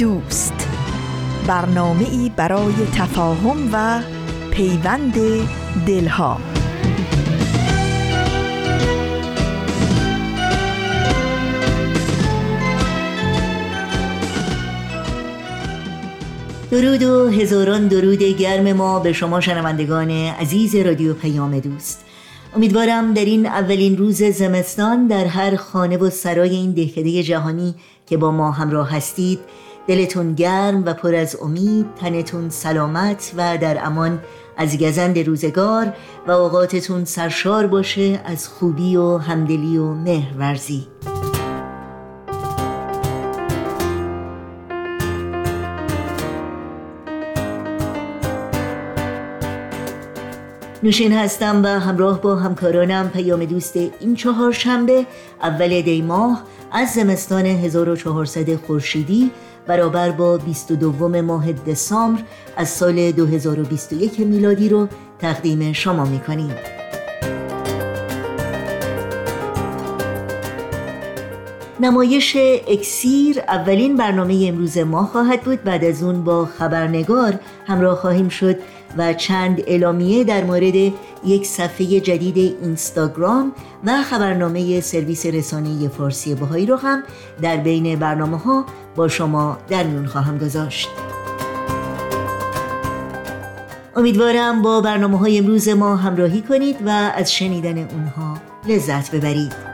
دوست. برنامه ای برای تفاهم و پیوند دلها. درود و هزاران درود گرم ما به شما شنوندگان عزیز رادیو پیام دوست. امیدوارم در این اولین روز زمستان در هر خانه و سرای این دهکده جهانی که با ما همراه هستید دلتون گرم و پر از امید تنتون سلامت و در امان. از گزند روزگار و اوقاتتون سرشار باشه از خوبی و همدلی و مهرورزی. نوشین هستم و همراه با همکارانم پیام دوست این چهار شنبه اول دی ماه از زمستان 1400 خورشیدی برابر با 22 ماه دسامبر از سال 2021 میلادی رو تقدیم شما می‌کنیم. نمایش اکسیر اولین برنامه امروز ما خواهد بود. بعد از اون با خبرنگار همراه خواهیم شد. و چند اعلامیه در مورد یک صفحه جدید اینستاگرام و خبرنامه سرویس رسانه فارسی بهایی رو هم در بین برنامه ها با شما در میون خواهم گذاشت. امیدوارم با برنامه های امروز ما همراهی کنید و از شنیدن اونها لذت ببرید.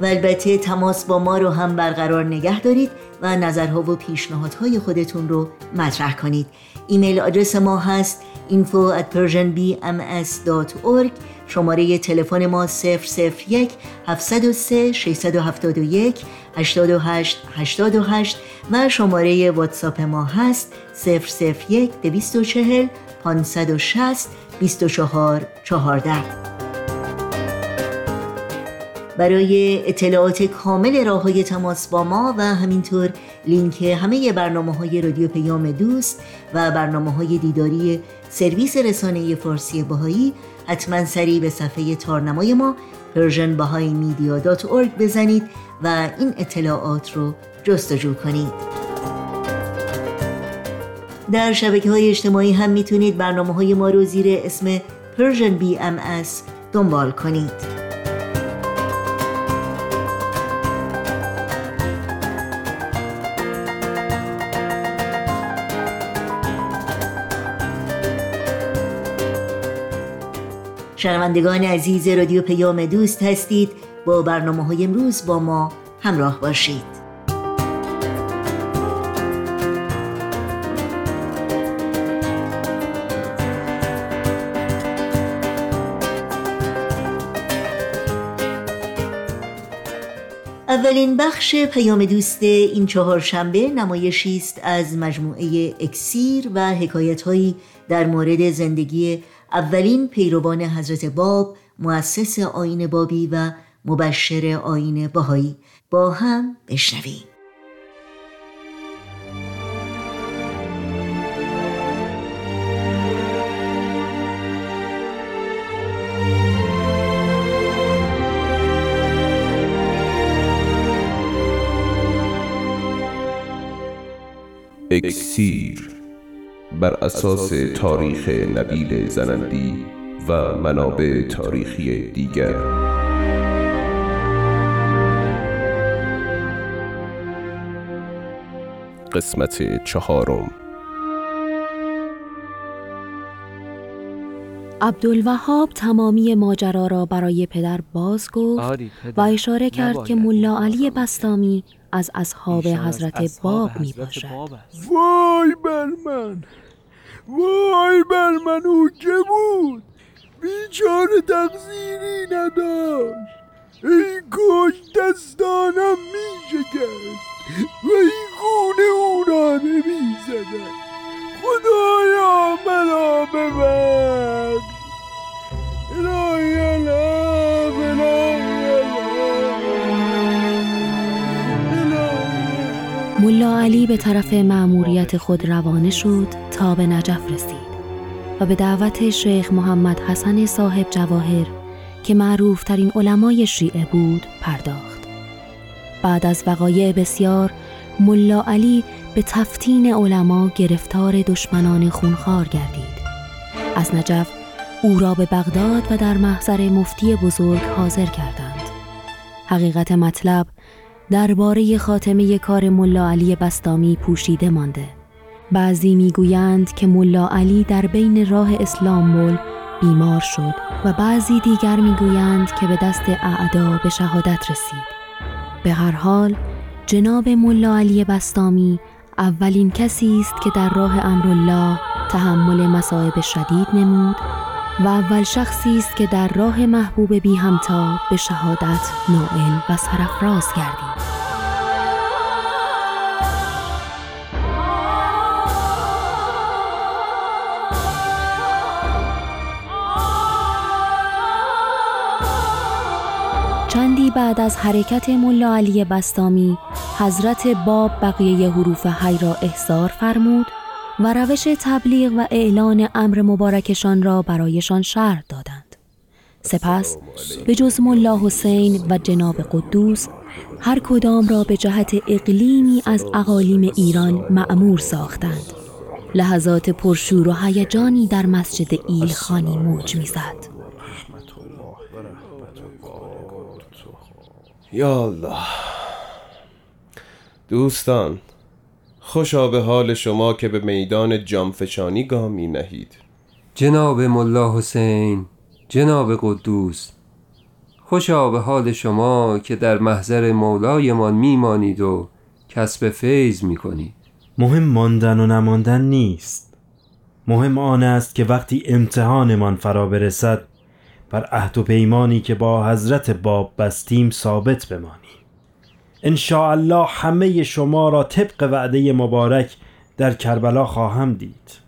و البته تماس با ما رو هم برقرار نگه دارید و نظرها و پیشنهادهای خودتون رو مطرح کنید. ایمیل آدرس ما هست info at persianbms.org شماره تلفن ما 001 703 671 828 828 و شماره واتساپ ما هست 001 240 560 24 14 برای اطلاعات کامل راه های تماس با ما و همینطور لینک همه برنامه های رادیو پیام دوست و برنامه های دیداری سرویس رسانه فارسی باهایی حتما سریع به صفحه تارنمای ما persianbahaimedia.org بزنید و این اطلاعات رو جستجو کنید. در شبکه های اجتماعی هم می‌تونید برنامه های ما رو زیر اسم Persian BMS دنبال کنید. شنوندگان عزیز رادیو پیام دوست هستید. با برنامه های امروز با ما همراه باشید. اولین بخش پیام دوست این چهارشنبه نمایشی است از مجموعه اکسیر و حکایتهایی در مورد زندگی اولین پیروان حضرت باب مؤسس آین بابی و مبشر آین باهایی با هم بشنویم. اکسیر بر اساس تاریخ نبیل زنندی و منابع تاریخی دیگر. قسمت چهارم. عبدالوهاب تمامی ماجرا را برای پدر باز گفت و اشاره کرد که ملا علی بستامی از اصحاب حضرت باب می باشد وای بر من! وای بر من او که بود؟ بیچاره تقصیری نداشت. ای کاش دستانم می شکست و این خونه او را نمی زدن خدایا منا ببر ملا علی به طرف معموریت خود روانه شد. تا به نجف رسید و به دعوت شیخ محمد حسن صاحب جواهر که معروف ترین علمای شیعه بود پرداخت. بعد از وقایع بسیار ملا علی به تفتین علما گرفتار دشمنان خونخوار گردید. از نجف او را به بغداد و در محضر مفتی بزرگ حاضر کردند. حقیقت مطلب درباره خاتمه کار ملا علی بستامی پوشیده مانده. بعضی می‌گویند که ملا علی در بین راه اسلام مل بیمار شد و بعضی دیگر می‌گویند که به دست اعدا به شهادت رسید. به هر حال جناب ملا علی بستامی اولین کسی است که در راه امرالله تحمل مصائب شدید نمود و اول شخصی است که در راه محبوب بی همتا به شهادت نائل و سرفراز گردید. بعد از حرکت ملا علی بستامی حضرت باب بقیه حروف حی را احضار فرمود و روش تبلیغ و اعلان امر مبارکشان را برایشان شرح دادند. سپس به جز ملا حسین و جناب قدوس هر کدام را به جهت اقلیمی از اقالیم ایران معمور ساختند. لحظات پرشور و هیجانی در مسجد ایلخانی موج می‌زد. یا الله. دوستان خوشا به حال شما که به میدان جامفشانی گام می نهید. جناب ملا حسین جناب قدوس خوشا به حال شما که در محضر مولایمان میمانید و کسب فیض می کنید مهم ماندن و نماندن نیست. مهم آن است که وقتی امتحانمان فرا برسد بر عهد و پیمانی که با حضرت باب بستیم ثابت بمانیم ان الله همه شما را طبق وعده مبارک در کربلا خواهم دید.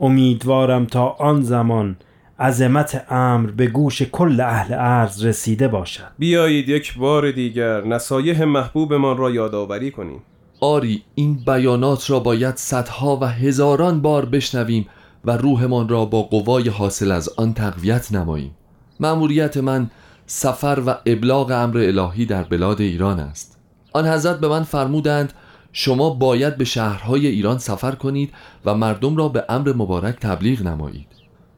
امیدوارم تا آن زمان عظمت امر به گوش کل اهل ارز رسیده باشد. بیایید یک بار دیگر نصایح محبوبمان را یادآوری کنیم. آری این بیانات را باید صدها و هزاران بار بشنویم و روحمان را با قوای حاصل از آن تقویت نماییم. مأموریت من سفر و ابلاغ امر الهی در بلاد ایران است. آن حضرت به من فرمودند شما باید به شهرهای ایران سفر کنید و مردم را به امر مبارک تبلیغ نمایید.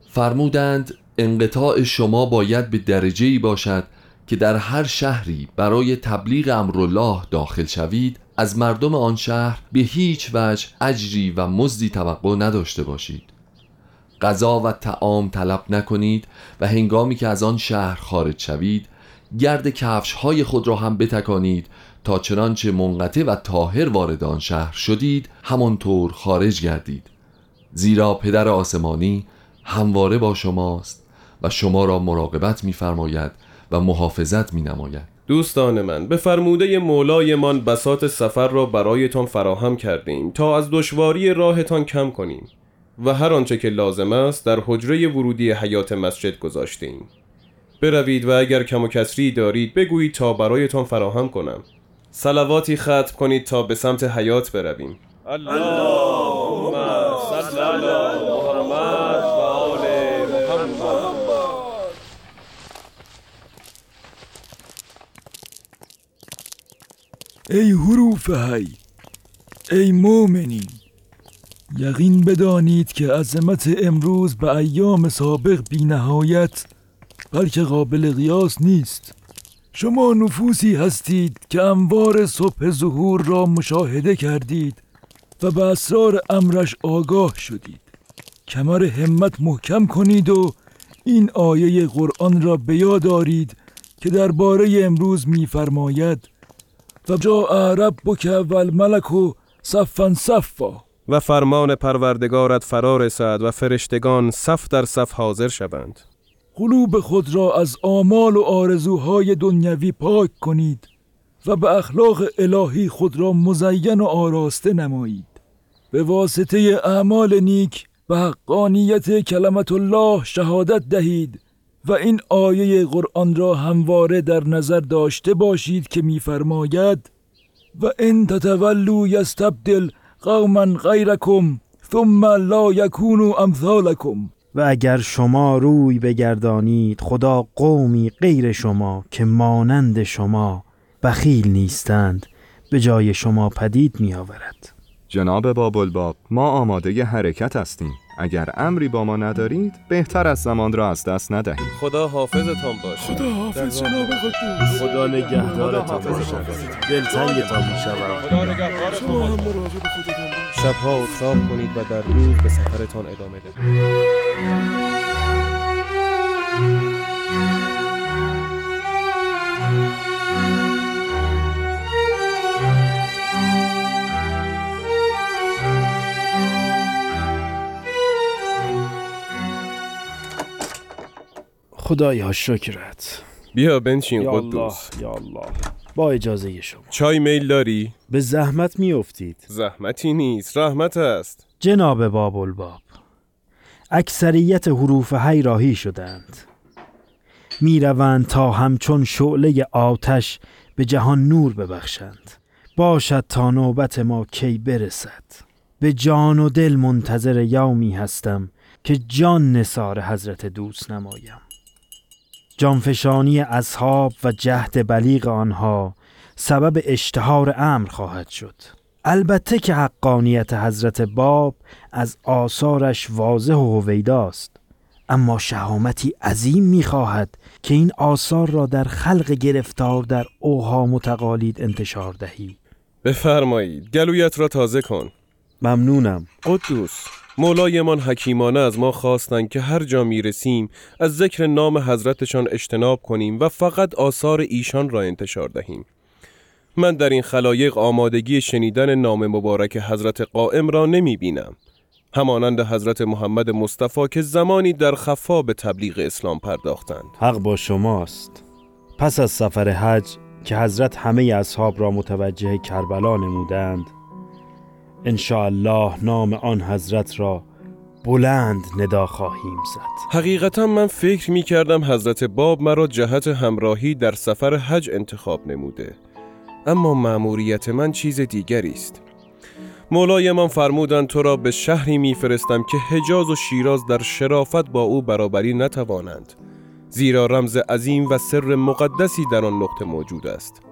فرمودند انقطاع شما باید به درجه ای باشد که در هر شهری برای تبلیغ امرالله داخل شوید از مردم آن شهر به هیچ وجه اجری و مزدی توقع نداشته باشید. غذا و تعام طلب نکنید و هنگامی که از آن شهر خارج شوید گرد کفش های خود را هم بتکانید تا چنانچه منقطع و تاهر وارد آن شهر شدید همانطور خارج گردید. زیرا پدر آسمانی همواره با شماست و شما را مراقبت می‌فرماید و محافظت می نماید دوستان من به فرموده مولایمان بسات سفر را برایتان فراهم کردیم تا از دشواری راهتان کم کنیم. و هر آنچه که لازم است در حجره ورودی حیات مسجد گذاشتیم. بروید و اگر کم و کسری دارید بگویید تا برایتان فراهم کنم. سلواتی ختم کنید تا به سمت حیات برویم. اللهم صل علی محمد و آل محمد. ای حروف هی ای مؤمنین یقین بدانید که عظمت امروز به ایام سابق بی نهایت بلکه قابل قیاس نیست. شما نفوسی هستید که انوار صبح ظهور را مشاهده کردید و به اسرار امرش آگاه شدید. کمر همت محکم کنید و این آیه قرآن را به یاد دارید که درباره امروز میفرماید. و جا ربک و الملک و صفا صفا. و فرمان پروردگارت فرا رسد و فرشتگان صف در صف حاضر شوند. قلوب خود را از آمال و آرزوهای دنیوی پاک کنید و به اخلاق الهی خود را مزین و آراسته نمایید. به واسطه اعمال نیک به حقانیت کلمت الله شهادت دهید و این آیه قرآن را همواره در نظر داشته باشید که میفرماید و ان تتولوا یستبدل قوما غیرکم ثم لا یکونوا امثالکم. و اگر شما روی بگردانید خدا قومی غیر شما که مانند شما بخیل نیستند به جای شما پدید می آورد جناب بابالباب ما آماده حرکت هستیم. اگر امری با ما ندارید بهتر از زمان را از دست ندهید. خدا حافظتان باشه. خدا حافظ جناب قدوس خدا نگهدارتان باشد دلتنگتان می شود خدا نگهدارتان شبها اتراق کنید و در روز به سفرتان ادامه دهید خدایا شکرت بیا بنشین یا الله قدوس یا الله. با اجازه شما. چای میل داری؟ به زحمت می افتید زحمتی نیست رحمت است. جناب باب الباب اکثریت حروف هی راهی شدند. می روند تا همچون شعله آتش به جهان نور ببخشند. باشد تا نوبت ما کی برسد. به جان و دل منتظر یومی هستم که جان نثار حضرت دوست نمایم. جانفشانی اصحاب و جهد بلیغ آنها سبب اشتهار امر خواهد شد. البته که حقانیت حضرت باب از آثارش واضح و هویداست اما شهامتی عظیم می‌خواهد که این آثار را در خلق گرفتار در اوهام و تقالید انتشار دهی. بفرمایید گلویت را تازه کن. ممنونم. قدوس. مولایمان حکیمانه از ما خواستند که هر جا می رسیم از ذکر نام حضرتشان اجتناب کنیم و فقط آثار ایشان را انتشار دهیم. من در این خلایق آمادگی شنیدن نام مبارک حضرت قائم را نمی بینم همانند حضرت محمد مصطفی که زمانی در خفا به تبلیغ اسلام پرداختند. حق با شماست. پس از سفر حج که حضرت همه اصحاب را متوجه کربلا نمودند الله نام آن حضرت را بلند ندا خواهیم زد. حقیقتا من فکر می کردم حضرت باب مرا جهت همراهی در سفر حج انتخاب نموده. اما مأموریت من چیز دیگری است. مولایمان فرمودند تو را به شهری میفرستم که حجاز و شیراز در شرافت با او برابری نتوانند. زیرا رمز عظیم و سر مقدسی در آن نقطه موجود است.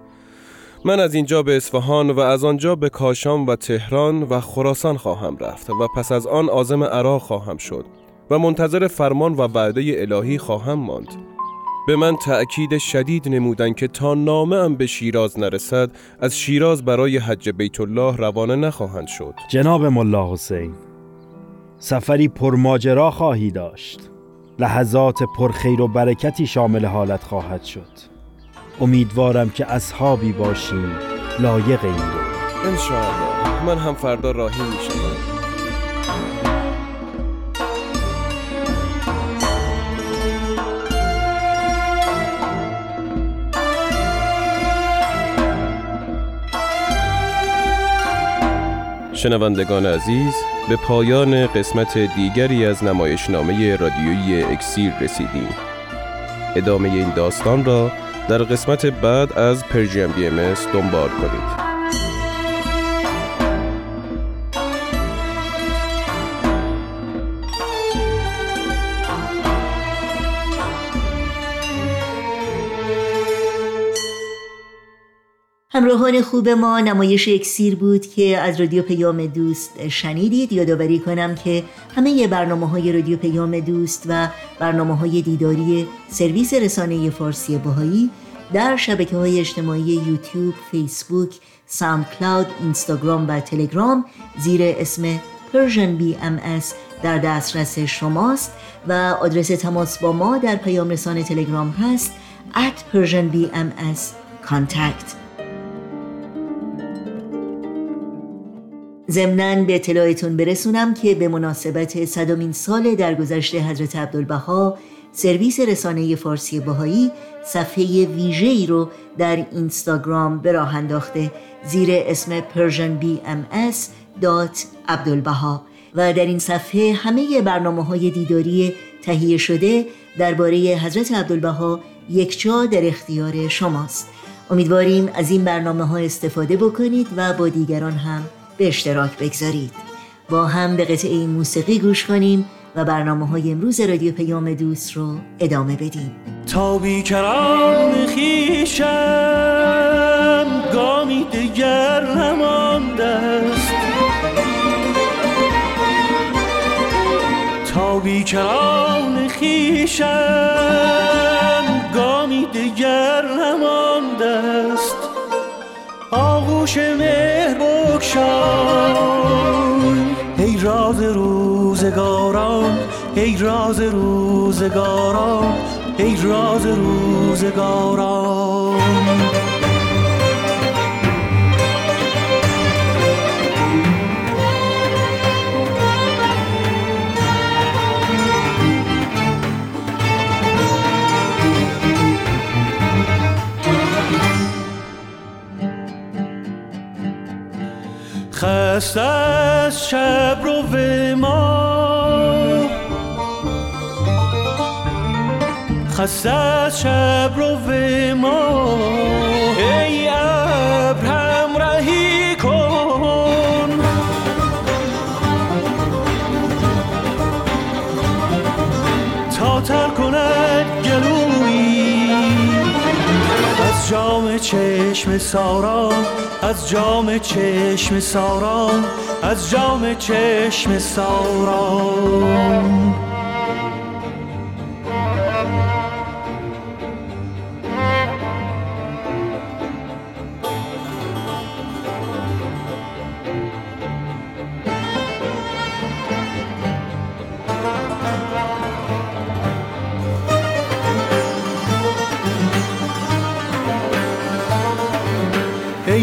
من از اینجا به اصفهان و از آنجا به کاشان و تهران و خراسان خواهم رفت و پس از آن عازم عراق خواهم شد و منتظر فرمان و وعده الهی خواهم ماند. به من تأکید شدید نمودند که تا نامه ام به شیراز نرسد از شیراز برای حج بیت الله روانه نخواهند شد. جناب ملا حسین سفری پرماجرا خواهی داشت. لحظات پرخیر و برکتی شامل حالت خواهد شد. امیدوارم که اصحابی باشیم لایق این رو انشاءالله. من هم فردا راهی می شدم شنوندگان عزیز به پایان قسمت دیگری از نمایشنامه رادیویی اکسیر رسیدیم. ادامه این داستان را در قسمت بعد از پرژیم بی ام دنبال کنید. همراهان خوب ما نمایش اکسیر بود که از رادیو پیام دوست شنیدید. یادآوری کنم که همه برنامه های رادیو پیام دوست و برنامه های دیداری سرویس رسانه فارسی باهایی در شبکه های اجتماعی یوتیوب، فیسبوک، ساوند کلاود، اینستاگرام و تلگرام زیر اسم Persian BMS در دسترس شماست و آدرس تماس با ما در پیام رسانه تلگرام هست at Persian BMS contact ضمناً به اطلاعتون برسونم که به مناسبت صدمین سال درگذشت حضرت عبدالبها سرویس رسانه فارسی باهایی صفحه ویژه‌ای رو در اینستاگرام به راه انداخته. زیر اسم persianbms.abdulbaha و در این صفحه همه برنامه های دیداری تهیه شده درباره حضرت عبدالبها یکجا در اختیار شماست. امیدواریم از این برنامه ها استفاده بکنید و با دیگران هم به اشتراک بگذارید. با هم به قطعه موسیقی گوش کنیم و برنامه های امروز رادیو پیام دوست رو ادامه بدیم. تا بیکران خیشم گامی دیگر نمانده است. تا بیکران خیشم گامی دیگر نمانده است. آغوش مهر بکشای ای راز روزگاران ای راز روزگاران ای راز روزگاران. خست از شب رو ما. خست از شب رو ما. ای از جام چشم ساران از جام چشم ساران از جام چشم ساران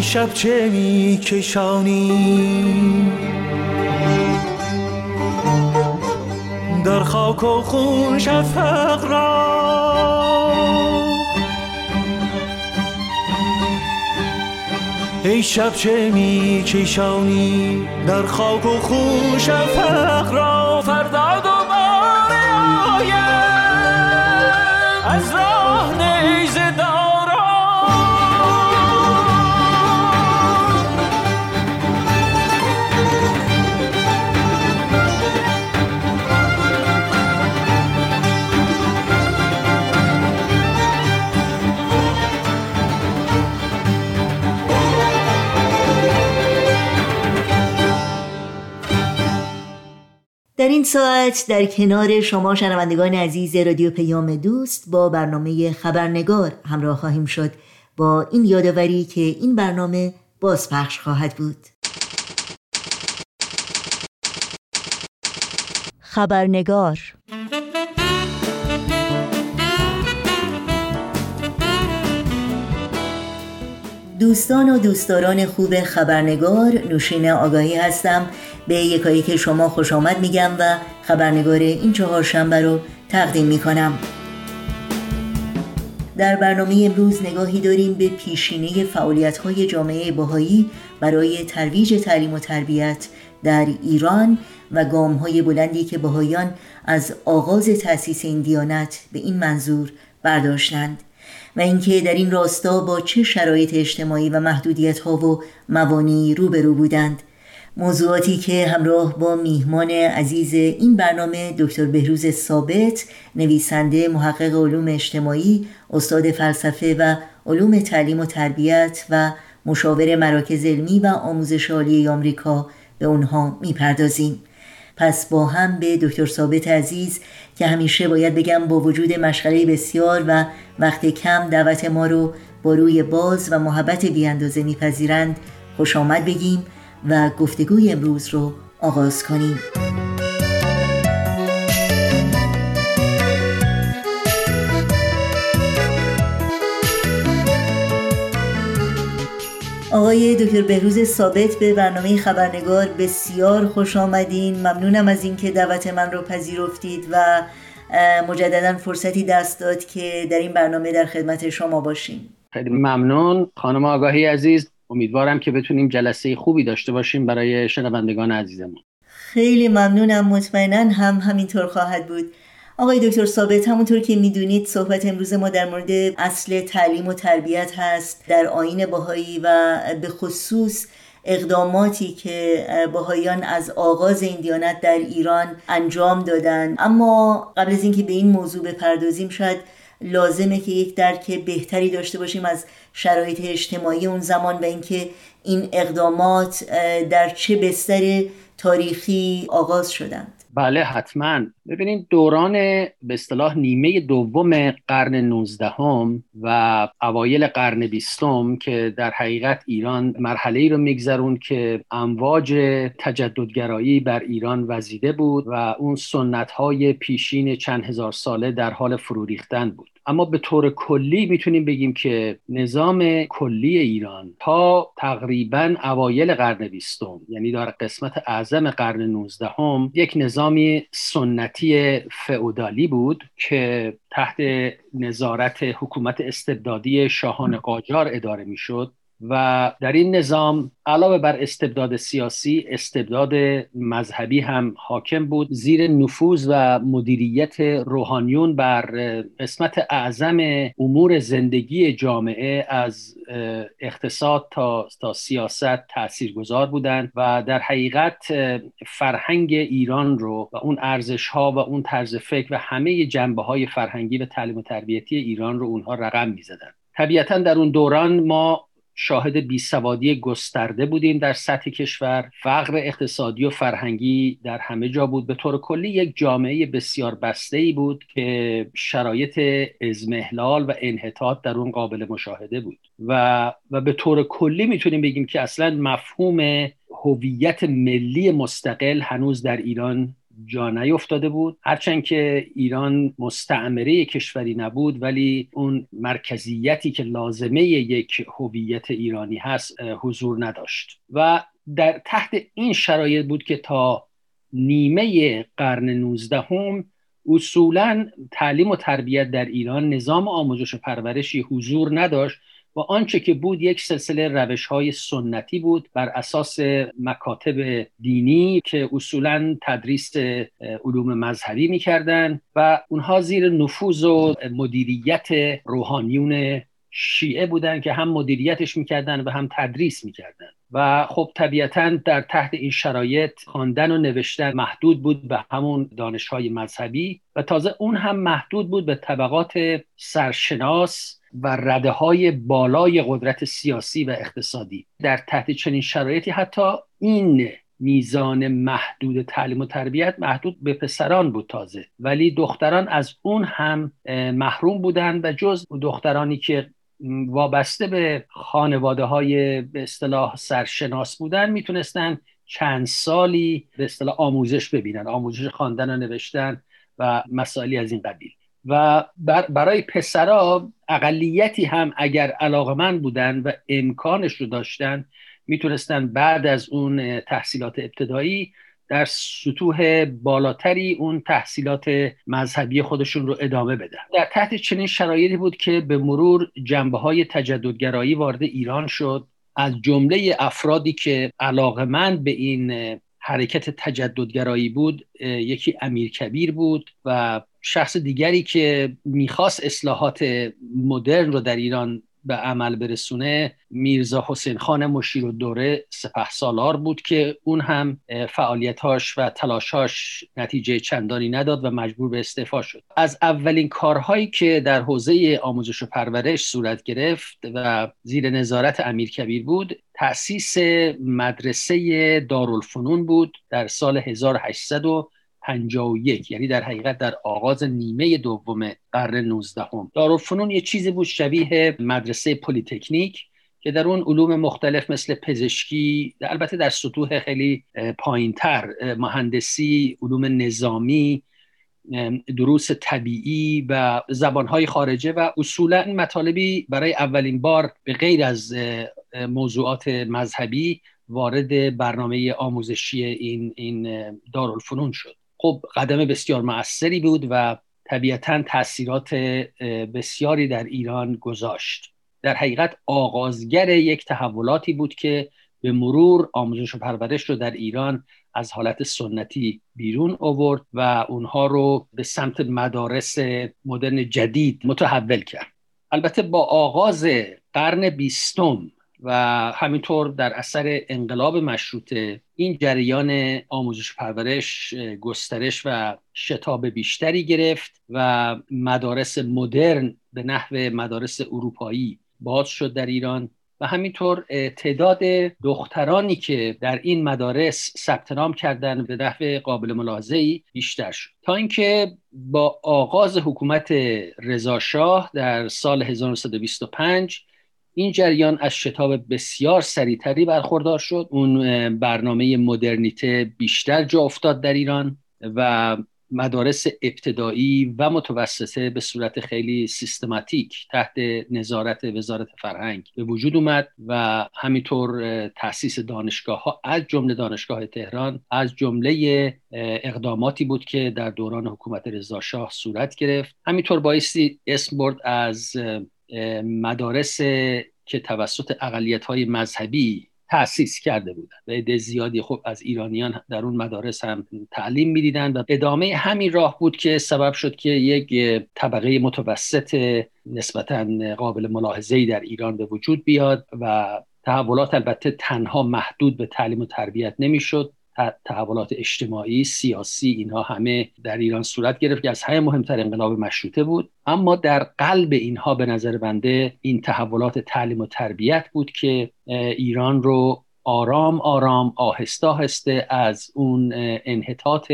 شب چه می کشانی در خاک و خون شفق را. ای شب چه می کشانی در خاک و خون شفق را. در این ساعت در کنار شما شنوندگان عزیز رادیو پیام دوست با برنامه خبرنگار همراه خواهیم شد. با این یادآوری که این برنامه بازپخش خواهد بود. خبرنگار دوستان و دوستداران خوب خبرنگار نوشین آگاهی هستم. به یکایی که شما خوش آمد میگم و خبرنگار این چهار شنبه رو تقدیم می‌کنم. در برنامه امروز نگاهی داریم به پیشینه فعالیت های جامعه باهایی برای ترویج تعلیم و تربیت در ایران و گام های بلندی که باهایان از آغاز تأسیس این دیانت به این منظور برداشتند و اینکه در این راستا با چه شرایط اجتماعی و محدودیت ها و موانی روبرو بودند. موضوعاتی که همراه با میهمان عزیز این برنامه دکتر بهروز ثابت نویسنده محقق علوم اجتماعی استاد فلسفه و علوم تعلیم و تربیت و مشاور مراکز علمی و آموزش عالی آمریکا به اونها می‌پردازیم. پس با هم به دکتر ثابت عزیز که همیشه باید بگم با وجود مشغله بسیار و وقت کم دعوت ما رو با روی باز و محبت بیاندازه میپذیرند خوش آمد بگیم. و گفتگوی امروز رو آغاز کنیم. آقای دکتر بهروز ثابت به برنامه خبرنگار بسیار خوش آمدین. ممنونم از اینکه دعوت من رو پذیرفتید و مجددا فرصتی دست داد که در این برنامه در خدمت شما باشیم. خیلی ممنون. خانم آگاهی عزیز امیدوارم که بتونیم جلسه خوبی داشته باشیم برای شنوندگان عزیزمون. خیلی ممنونم مطمئنا هم همینطور خواهد بود. آقای دکتر ثابت همونطور که می‌دونید صحبت امروز ما در مورد اصل تعلیم و تربیت هست در آین باهایی و به خصوص اقداماتی که باهایان از آغاز این دیانت در ایران انجام دادن. اما قبل از اینکه به این موضوع بپردازیم شاید لازمه که یک درک بهتری داشته باشیم از شرایط اجتماعی اون زمان و اینکه این اقدامات در چه بستر تاریخی آغاز شدند بله حتما. ببینید دوران به اصطلاح نیمه دوم قرن 19 هم و اوایل قرن بیستم که در حقیقت ایران مرحله ای رو میگذرون که امواج تجددگرایی بر ایران وزیده بود و اون سنت های پیشین چند هزار ساله در حال فرو ریختن بود. اما به طور کلی می‌تونیم بگیم که نظام کلی ایران تا تقریبا اوایل قرن بیستم یعنی در قسمت اعظم قرن 19 هم یک نظامی سنتی فئودالی بود که تحت نظارت حکومت استبدادی شاهان قاجار اداره می‌شد. و در این نظام علاوه بر استبداد سیاسی استبداد مذهبی هم حاکم بود زیر نفوذ و مدیریت روحانیون بر قسمت اعظم امور زندگی جامعه از اقتصاد تا, تا سیاست تأثیر گذار بودند و در حقیقت فرهنگ ایران رو و اون ارزش ها و اون طرز فکر و همه جنبه های فرهنگی و تعلیم و تربیتی ایران رو اونها رقم می زدن. طبیعتا در اون دوران ما شاهد بیسوادی گسترده بودیم در سطح کشور. فقر اقتصادی و فرهنگی در همه جا بود. به طور کلی یک جامعه بسیار بسته ای بود که شرایط ازمهلال و انحطاط در اون قابل مشاهده بود. و, و به طور کلی می‌تونیم بگیم که اصلا مفهوم هویت ملی مستقل هنوز در ایران جا نیفتاده بود. هرچند که ایران مستعمره کشوری نبود ولی اون مرکزیتی که لازمه یک هویت ایرانی هست حضور نداشت. و در تحت این شرایط بود که تا نیمه قرن 19 هم اصولا تعلیم و تربیت در ایران نظام آموزش و پرورشی حضور نداشت. و آنچه که بود یک سلسله روش های سنتی بود بر اساس مکاتب دینی که اصولا تدریس علوم مذهبی می‌کردن و اونها زیر نفوذ و مدیریت روحانیون شیعه بودن که هم مدیریتش می‌کردن و هم تدریس می‌کردن. و خب طبیعتا در تحت این شرایط خواندن و نوشتن محدود بود به همون دانش های مذهبی و تازه اون هم محدود بود به طبقات سرشناس و رده های بالای قدرت سیاسی و اقتصادی. در تحت چنین شرایطی حتی این میزان محدود تعلیم و تربیت محدود به پسران بود تازه. ولی دختران از اون هم محروم بودند و جز دخترانی که وابسته به خانواده های به اصطلاح سرشناس بودن می‌تونستن چند سالی به اصطلاح آموزش ببینن آموزش خواندن و نوشتن و مسائلی از این قبیل. و برای پسرا اقلیتی هم اگر علاقمند بودن و امکانش رو داشتن می‌تونستن بعد از اون تحصیلات ابتدایی در سطوح بالاتری اون تحصیلات مذهبی خودشون رو ادامه بدن. در تحت چنین شرایطی بود که به مرور جنبه های تجددگرایی وارد ایران شد. از جمله افرادی که علاقمند به این حرکت تجددگرایی بود یکی امیر کبیر بود و شخص دیگری که می‌خواست اصلاحات مدرن رو در ایران به عمل برسونه میرزا حسین خان مشیر و دوره سپه سالار بود که اون هم فعالیتاش و تلاشاش نتیجه چندانی نداد و مجبور به استعفا شد. از اولین کارهایی که در حوزه آموزش و پرورش صورت گرفت و زیر نظارت امیر کبیر بود تأسیس مدرسه دارالفنون بود در سال 1800 51 یعنی در حقیقت در آغاز نیمه دوم قرن 19 هم دارالفنون یه چیزی بود شبیه مدرسه پلیتکنیک که در اون علوم مختلف مثل پزشکی البته در سطوح خیلی پایینتر مهندسی علوم نظامی دروس طبیعی و زبانهای خارجه و اصولا مطالبی برای اولین بار به غیر از موضوعات مذهبی وارد برنامه آموزشی این این دارالفنون شد. خب قدم بسیار موثری بود و طبیعتا تاثیرات بسیاری در ایران گذاشت. در حقیقت آغازگر یک تحولاتی بود که به مرور آموزش و پرورش رو در ایران از حالت سنتی بیرون آورد و اونها رو به سمت مدارس مدرن جدید متحول کرد. البته با آغاز قرن بیستم و همینطور در اثر انقلاب مشروطه این جریان آموزش پرورش گسترش و شتاب بیشتری گرفت و مدارس مدرن به نحو مدارس اروپایی باز شد در ایران و همینطور تعداد دخترانی که در این مدارس ثبت نام کردن به نحو قابل ملاحظه‌ای بیشتر شد. تا اینکه با آغاز حکومت رضاشاه در سال 1925 این جریان از شتاب بسیار سریعتری برخوردار شد. اون برنامه مدرنیته بیشتر جا افتاد در ایران و مدارس ابتدایی و متوسطه به صورت خیلی سیستماتیک تحت نظارت وزارت فرهنگ به وجود اومد و همینطور تاسیس دانشگاه ها از جمله دانشگاه تهران از جمله اقداماتی بود که در دوران حکومت رضاشاه صورت گرفت. همینطور بایستی اسم برد از مدارس که توسط اقلیت های مذهبی تأسیس کرده بودن. و عده زیادی خب از ایرانیان در اون مدارس هم تعلیم می‌دیدن و ادامه همین راه بود که سبب شد که یک طبقه متوسط نسبتا قابل ملاحظه‌ای در ایران به وجود بیاد و تحولات البته تنها محدود به تعلیم و تربیت نمی‌شد. تحولات اجتماعی سیاسی اینها همه در ایران صورت گرفت که از همه مهمتر انقلاب مشروطه بود. اما در قلب اینها به نظر بنده این تحولات تعلیم و تربیت بود که ایران رو آرام آرام آهسته آهسته از اون انحطاط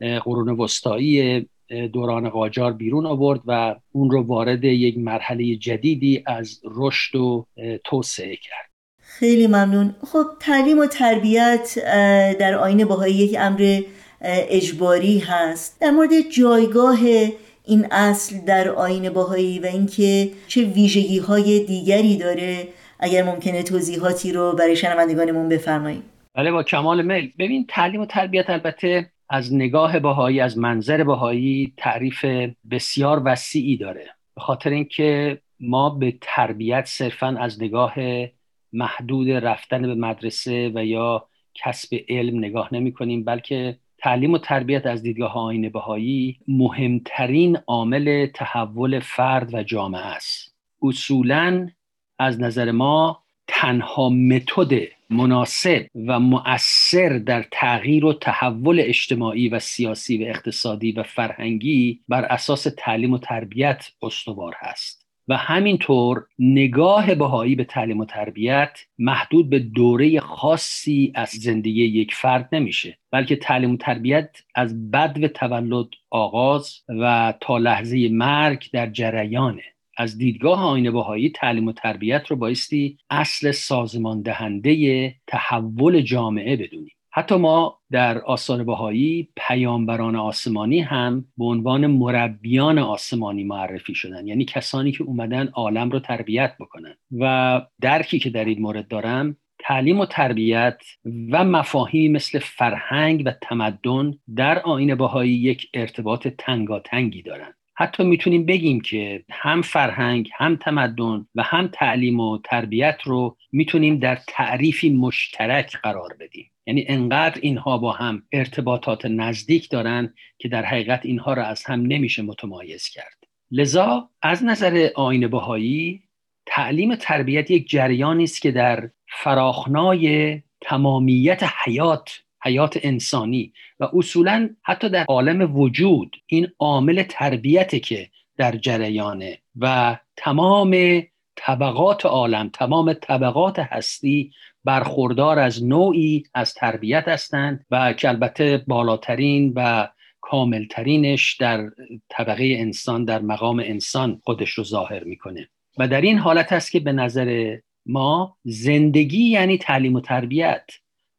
قرون وسطایی دوران قاجار بیرون آورد و اون رو وارد یک مرحله جدیدی از رشد و توسعه کرد. خیلی ممنون. خب تعلیم و تربیت در آین باهایی یک امر اجباری هست. در مورد جایگاه این اصل در آین باهایی و اینکه چه ویژگی های دیگری داره اگر ممکنه توضیحاتی رو برای شنوندگانمون بفرمایید. بله با کمال میل. ببین تعلیم و تربیت البته از نگاه باهایی از منظر باهایی تعریف بسیار وسیعی داره. به خاطر اینکه ما به تربیت صرفا از نگاه محدود رفتن به مدرسه و یا کسب علم نگاه نمی کنیم بلکه تعلیم و تربیت از دیدگاه آین بهایی مهمترین عامل تحول فرد و جامعه است. اصولا از نظر ما تنها متد مناسب و مؤثر در تغییر و تحول اجتماعی و سیاسی و اقتصادی و فرهنگی بر اساس تعلیم و تربیت استوار هست. و همینطور نگاه بهایی به تعلیم و تربیت محدود به دوره خاصی از زندگی یک فرد نمیشه بلکه تعلیم و تربیت از بد و تولد آغاز و تا لحظه مرگ در جریانه. از دیدگاه آین بهایی تعلیم و تربیت رو بایستی اصل سازمان دهنده تحول جامعه بدونیم. حتی ما در آثار بهایی پیامبران آسمانی هم به عنوان مربیان آسمانی معرفی شدن. یعنی کسانی که اومدن عالم رو تربیت بکنن. و درکی که در این مورد دارم تعلیم و تربیت و مفاهیمی مثل فرهنگ و تمدن در آین بهایی یک ارتباط تنگاتنگی دارند حتی می‌تونیم بگیم که هم فرهنگ هم تمدن و هم تعلیم و تربیت رو می‌تونیم در تعریفی مشترک قرار بدیم. یعنی انقدر اینها با هم ارتباطات نزدیک دارن که در حقیقت اینها را از هم نمیشه متمایز کرد. لذا از نظر آین بهایی تعلیم تربیت یک جریانی است که در فراخنای تمامیت حیات حیات انسانی و اصولا حتی در عالم وجود این عامل تربیت که در جریانه و تمام طبقات عالم تمام طبقات هستی برخوردار از نوعی از تربیت هستند و که البته بالاترین و کاملترینش در طبقه انسان در مقام انسان خودش رو ظاهر می‌کنه. و در این حالت است که به نظر ما زندگی یعنی تعلیم و تربیت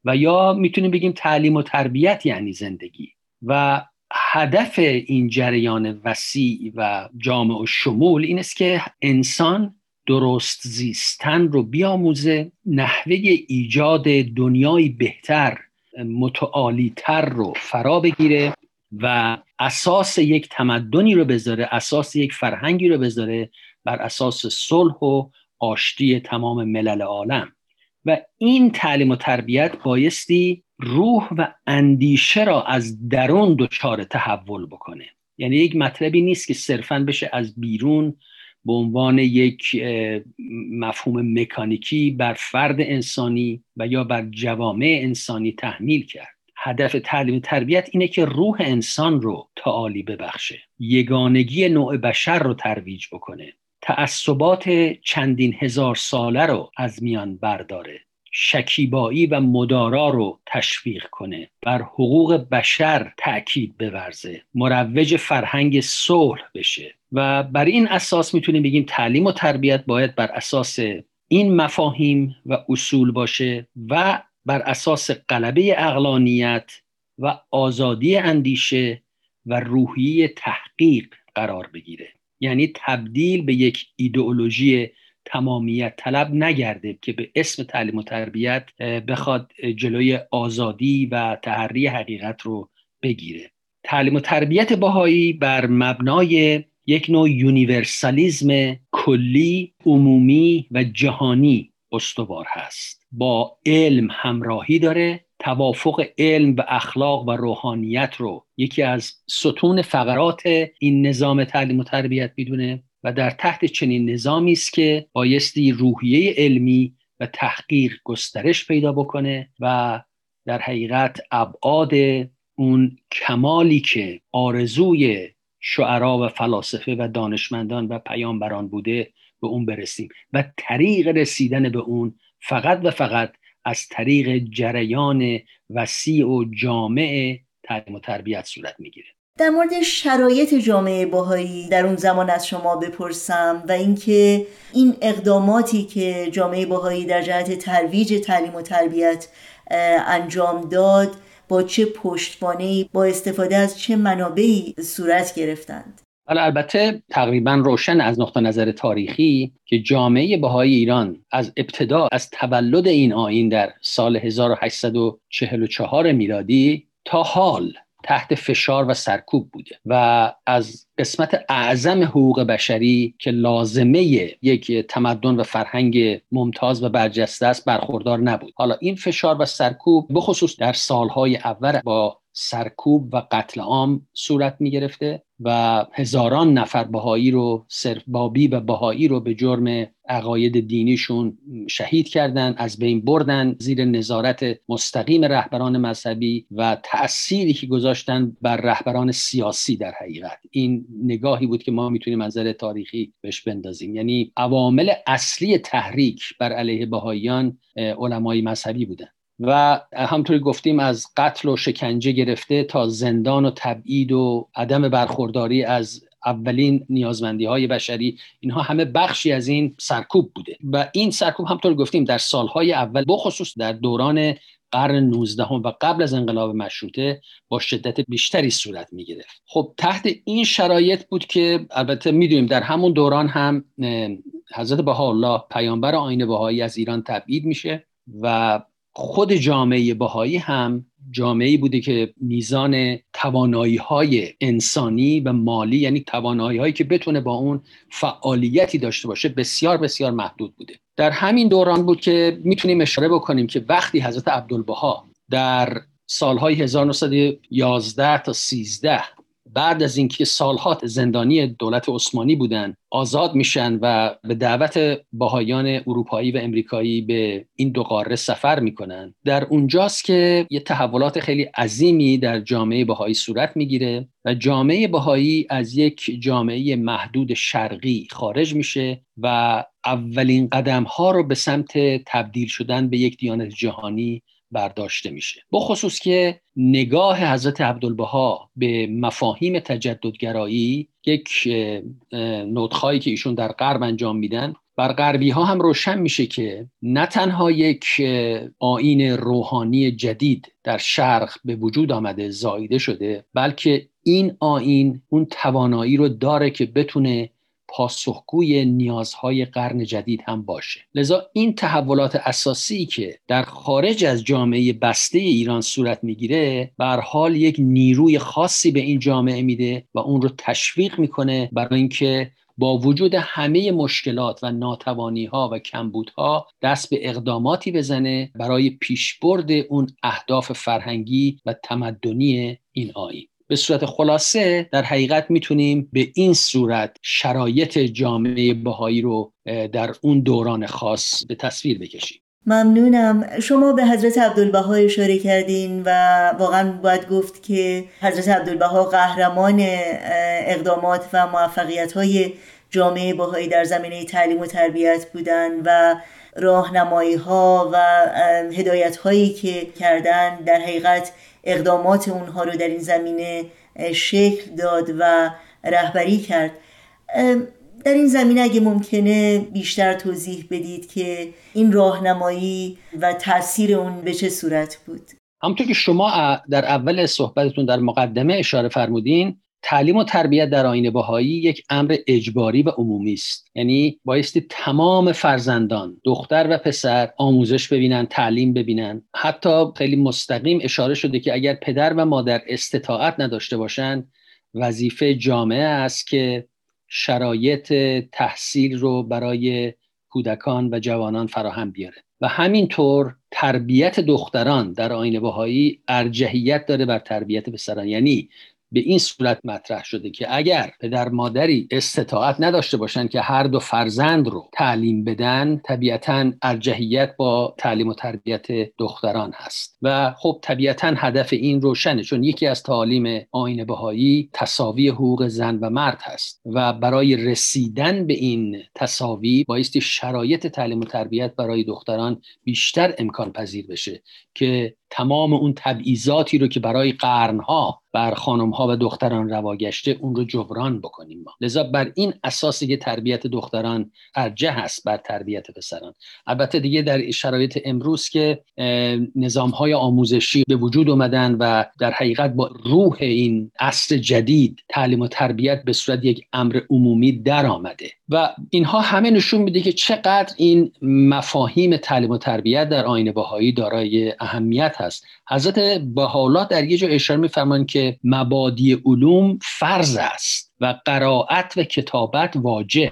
و یا می‌تونیم بگیم تعلیم و تربیت یعنی زندگی. و هدف این جریان وسیع و جامع و شمول این است که انسان درست زیستن رو بیاموزه نحوه ایجاد دنیای بهتر متعالیتر رو فرا بگیره و اساس یک تمدنی رو بذاره اساس یک فرهنگی رو بذاره بر اساس صلح و آشتی تمام ملل عالم. و این تعلیم و تربیت بایستی روح و اندیشه را از درون دچار تحول بکنه. یعنی یک مطلبی نیست که صرفا بشه از بیرون به عنوان یک مفهوم مکانیکی بر فرد انسانی و یا بر جوامع انسانی تحمیل کرد. هدف تعلیم تربیت اینه که روح انسان رو تعالی ببخشه. یگانگی نوع بشر رو ترویج بکنه. تعصبات چندین هزار ساله رو از میان برداره. شکیبایی و مدارا رو تشویق کنه. بر حقوق بشر تأکید بورزه. مروج فرهنگ صلح بشه. و بر این اساس می‌تونیم بگیم تعلیم و تربیت باید بر اساس این مفاهیم و اصول باشه و بر اساس غلبه عقلانیت و آزادی اندیشه و روحیه تحقیق قرار بگیره. یعنی تبدیل به یک ایدئولوژی تمامیت طلب نگرده که به اسم تعلیم و تربیت بخواد جلوی آزادی و تحری حقیقت رو بگیره. تعلیم و تربیت بهایی بر مبنای یک نوع universalism کلی عمومی و جهانی استوار هست. با علم همراهی داره توافق علم و اخلاق و روحانیت رو یکی از ستون فقرات این نظام تعلیم و تربیت می‌دونه و در تحت چنین نظامی است که بایستی روحیه علمی و تحقیق گسترش پیدا بکنه و در حقیقت ابعاد اون کمالی که آرزوی شعرا و فلاسفه و دانشمندان و پیامبران بوده به اون برسیم. و طریق رسیدن به اون فقط و فقط از طریق جریان وسیع و جامع تعلیم و تربیت صورت می‌گیره. در مورد شرایط جامعه باهایی در اون زمان از شما بپرسم و اینکه این اقداماتی که جامعه باهایی در جهت ترویج تعلیم و تربیت انجام داد با چه پشتوانه با استفاده از چه منابعی صورت گرفتند؟ حالا البته تقریبا روشن از نقطه نظر تاریخی که جامعه بهایی ایران از ابتدا از تولد این آین در سال 1844 میلادی تا حال تحت فشار و سرکوب بوده و از قسمت اعظم حقوق بشری که لازمه یک تمدن و فرهنگ ممتاز و برجسته است برخوردار نبود. حالا این فشار و سرکوب بخصوص در سالهای اول با سرکوب و قتل عام صورت می گرفته و هزاران نفر بهایی رو صرف بابی و بهایی رو به جرم عقاید دینیشون شهید کردند از بین بردن زیر نظارت مستقیم رهبران مذهبی و تأثیری که گذاشتن بر رهبران سیاسی در حقیقت. این نگاهی بود که ما می‌تونیم نظر تاریخی بهش بندازیم. یعنی عوامل اصلی تحریک بر علیه بهاییان علمای مذهبی بودن. و همطوری گفتیم از قتل و شکنجه گرفته تا زندان و تبعید و عدم برخورداری از اولین نیازمندی های بشری اینها همه بخشی از این سرکوب بوده. و این سرکوب همطور گفتیم در سالهای اول بخصوص در دوران قرن 19 و قبل از انقلاب مشروطه با شدت بیشتری صورت می گرفت خب تحت این شرایط بود که البته می‌دونیم در همون دوران هم حضرت بهاءالله پیامبر آین بهایی از ایران تبعید میشه و خود جامعه بهایی هم جامعه بوده که میزان توانایی های انسانی و مالی یعنی توانایی هایی که بتونه با اون فعالیتی داشته باشه بسیار بسیار محدود بوده. در همین دوران بود که می‌تونیم اشاره بکنیم که وقتی حضرت عبدالبها در سالهای 1911 تا 13 بعد از اینکه سالها زندانی دولت عثمانی بودند آزاد میشن و به دعوت باهایان اروپایی و امریکایی به این دو قاره سفر می‌کنن. در اونجاست که یه تحولات خیلی عظیمی در جامعه باهایی صورت می‌گیره و جامعه باهایی از یک جامعه محدود شرقی خارج میشه و اولین قدم ها رو به سمت تبدیل شدن به یک دیانت جهانی برداشته میشه. بخصوص که نگاه حضرت عبدالبها به مفاهیم تجددگرایی یک نوتخایی که ایشون در غرب انجام میدن بر غربی ها هم روشن میشه که نه تنها یک آین روحانی جدید در شرق به وجود آمده زایده شده بلکه این آین اون توانایی رو داره که بتونه پاسخگوی نیازهای قرن جدید هم باشه. لذا این تحولات اساسی که در خارج از جامعه بسته ایران صورت می‌گیره بر حال یک نیروی خاصی به این جامعه میده و اون رو تشویق می‌کنه برای اینکه با وجود همه مشکلات و ناتوانی ها و کمبودها دست به اقداماتی بزنه برای پیشبرد اون اهداف فرهنگی و تمدنی این آین به صورت خلاصه در حقیقت می‌تونیم به این صورت شرایط جامعه بهایی رو در اون دوران خاص به تصویر بکشیم. ممنونم. شما به حضرت عبدالبها اشاره کردین و واقعا باید گفت که حضرت عبدالبها قهرمان اقدامات و موفقیت های جامعه بهایی در زمینه تعلیم و تربیت بودن و راهنمایی ها و هدایت هایی که کردن در حقیقت اقدامات اونها رو در این زمینه شکل داد و رهبری کرد. در این زمینه اگه ممکنه بیشتر توضیح بدید که این راهنمایی و تاثیر اون به چه صورت بود؟ همونطور که شما در اول صحبتتون در مقدمه اشاره فرمودین تعلیم و تربیت در آین بهایی یک امر اجباری و عمومی است. یعنی بایستی تمام فرزندان دختر و پسر آموزش ببینن تعلیم ببینن. حتی خیلی مستقیم اشاره شده که اگر پدر و مادر استطاعت نداشته باشند وظیفه جامعه است که شرایط تحصیل رو برای کودکان و جوانان فراهم بیاره. و همینطور تربیت دختران در آین بهایی ارجحیت داره بر تربیت پسران. یعنی به این صورت مطرح شده که اگر پدر مادری استطاعت نداشته باشند که هر دو فرزند رو تعلیم بدن طبیعتا ارجحیت با تعلیم و تربیت دختران هست. و خب طبیعتا هدف این روشنه چون یکی از تعالیم آین بهایی تصاوی حقوق زن و مرد هست و برای رسیدن به این تصاوی بایستی شرایط تعلیم و تربیت برای دختران بیشتر امکان پذیر بشه که تمام اون تبعیضاتی رو که برای قرنها بر خانم ها و دختران روا گشته اون رو جبران بکنیم ما. لذا بر این اساس که تربیت دختران ارجه هست بر تربیت پسران. البته دیگه در شرایط امروز که نظام های آموزشی به وجود اومدن و در حقیقت با روح این عصر جدید تعلیم و تربیت به صورت یک امر عمومی در آمده. و اینها همه نشون میده که چقدر این مفاهیم تعلیم و تربیت در آین بهایی دارای اهمیت هست. حضرت بهاءالله در یه جا اشاره میفرمان که مبادی علوم فرض است و قرائت و کتابت واجب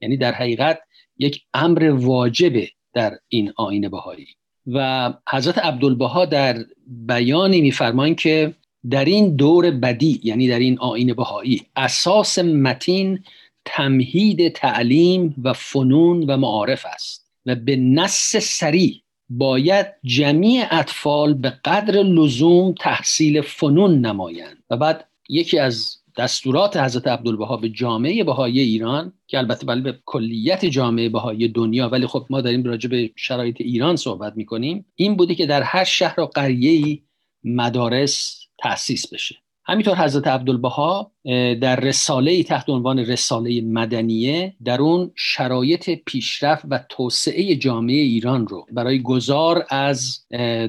یعنی در حقیقت یک امر واجبه در این آین بهایی. و حضرت عبدالبها در بیانی میفرمان که در این دور بدی یعنی در این آین بهایی اساس متین تمهید تعلیم و فنون و معارف است و به نص سریع باید جمیع اطفال به قدر لزوم تحصیل فنون نمایند. و بعد یکی از دستورات حضرت عبدالبها به جامعه بهایی ایران که البته ولی به کلیت جامعه بهایی دنیا ولی خب ما داریم راجع به شرایط ایران صحبت می‌کنیم این بوده که در هر شهر و قریه مدارس تأسیس بشه. همینطور حضرت عبدالبها در رساله تحت عنوان رساله مدنیه در اون شرایط پیشرفت و توسعه جامعه ایران رو برای گذار از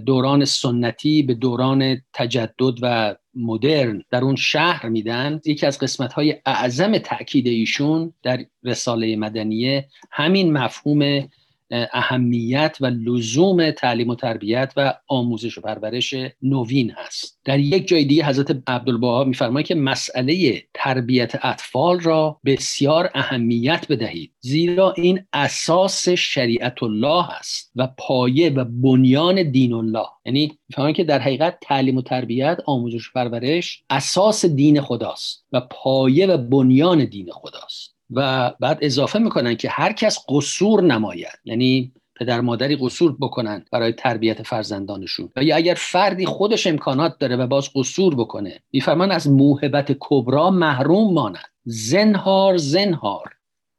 دوران سنتی به دوران تجدد و مدرن در اون شهر میدن. یکی از قسمت های اعظم تاکید ایشون در رساله مدنیه همین مفهوم اهمیت و لزوم تعلیم و تربیت و آموزش و پرورش نوین هست. در یک جای دیگه حضرت عبدالبها میفرماید که مسئله تربیت اطفال را بسیار اهمیت بدهید زیرا این اساس شریعت الله است و پایه و بنیان دین الله یعنی میفرماید که در حقیقت تعلیم و تربیت آموزش و پرورش اساس دین خداست و پایه و بنیان دین خداست. و بعد اضافه می‌کنن که هر کس قصور نماید. یعنی پدر مادری قصور بکنن برای تربیت فرزندانشون. یا اگر فردی خودش امکانات داره و باز قصور بکنه میفرمان از موهبت کبرا محروم ماند. زنهار زنهار.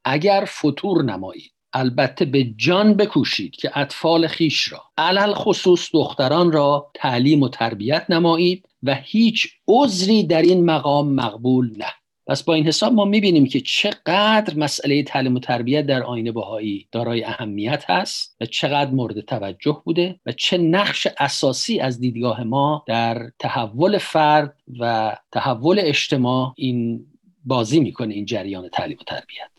اگر فطور نمایید البته به جان بکوشید که اطفال خیش را علل خصوص دختران را تعلیم و تربیت نمایید و هیچ عذری در این مقام مقبول نه. پس با این حساب ما می‌بینیم که چقدر مسئله تعلیم و تربیت در آینه بهایی دارای اهمیت هست و چقدر مورد توجه بوده و چه نقش اساسی از دیدگاه ما در تحول فرد و تحول اجتماع این بازی می‌کنه این جریان تعلیم و تربیت.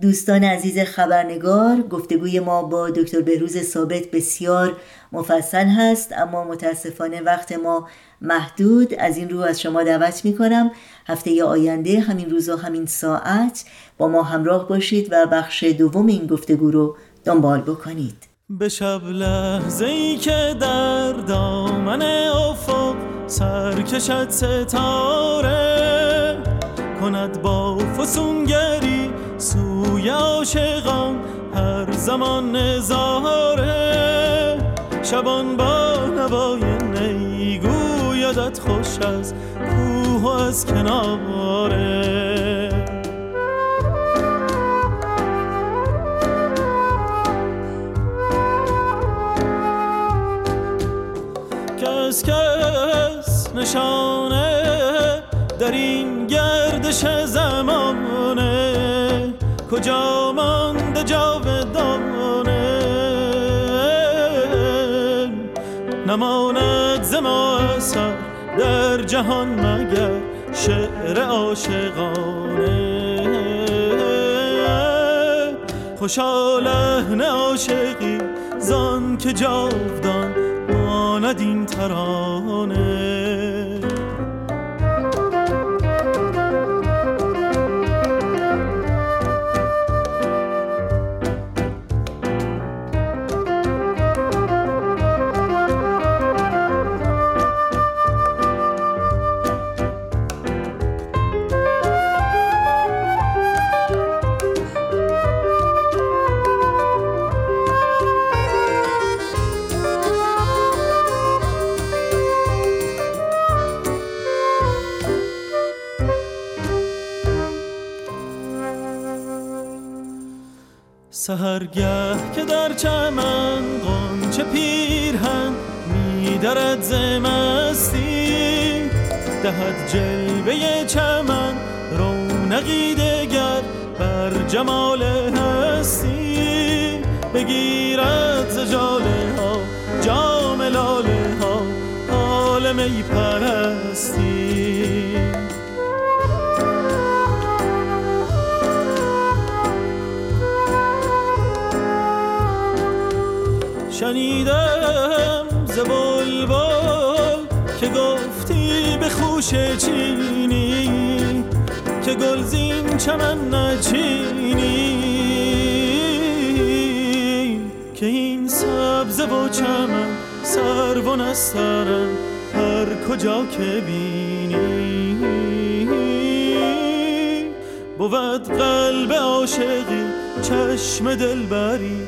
دوستان عزیز خبرنگار گفتگوی ما با دکتر بهروز ثابت بسیار مفصل هست اما متاسفانه وقت ما محدود. از این رو از شما دعوت می کنم هفته آینده همین روز و همین ساعت با ما همراه باشید و بخش دوم این گفتگو رو دنبال بکنید. به شب لحظه ای که در دامن افق سر کشد ستاره کند با فسونگری سوی عاشقان هر زمان نظاره. شبان با نوای نیگو یادت خوش از کوه و از کناره. کس کس نشانه در این گردش زمانه کجا مانده جاودانه نماند زما اثر در جهان مگر شعر عاشقانه؟ خوشا نه عاشقی زان که جاودان ماند این ترانه. سهرگه که در چمن قنچه پیرهن میدرد زمستی. دهد جلوه چمن رونقی دگر بر جمال هستی. بگیرد ز جاله ها جام ها حال می پرستی. شنیدم ز بلبل که گفتی به خوش چینی که گلزین چمن نچینی. که این سبز و چمن سر و نسترن هر کجا که بینی. بود قلب عاشقی چشم دلبری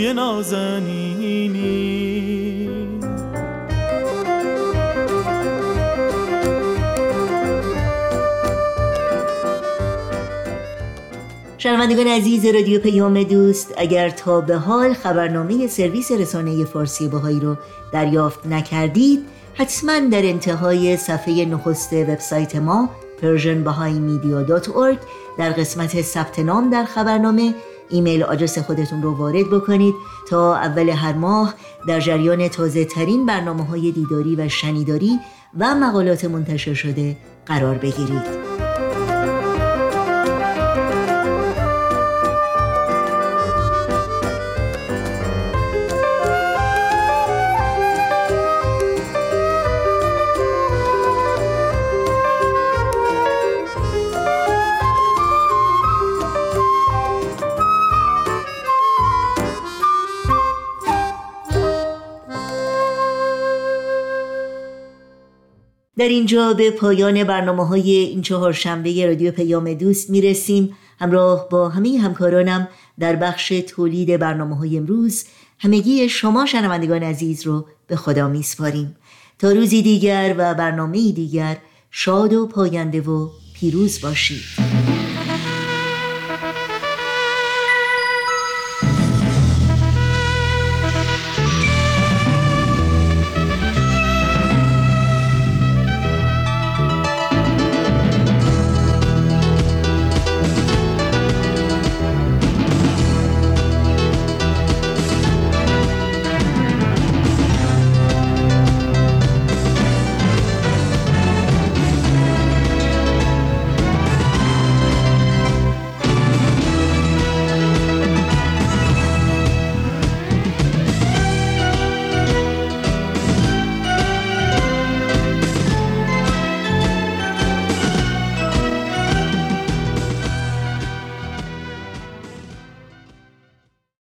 موی نازنینی. شنوندگان عزیز رادیو پیام دوست اگر تا به حال خبرنامه سرویس رسانه فارسی باهایی رو دریافت نکردید حتما در انتهای صفحه نخست وبسایت ما persianbahaimedia.org در قسمت ثبت نام در خبرنامه ایمیل آدرس خودتون رو وارد بکنید تا اول هر ماه در جریان تازه ترین برنامه های دیداری و شنیداری و مقالات منتشر شده قرار بگیرید. در اینجا به پایان برنامه های این چهار شنبه رادیو پیام دوست می‌رسیم. همراه با همه همکارانم در بخش تولید برنامه های امروز همگی شما شنوندگان عزیز رو به خدا میسپاریم. تا روزی دیگر و برنامه دیگر شاد و پاینده و پیروز باشید.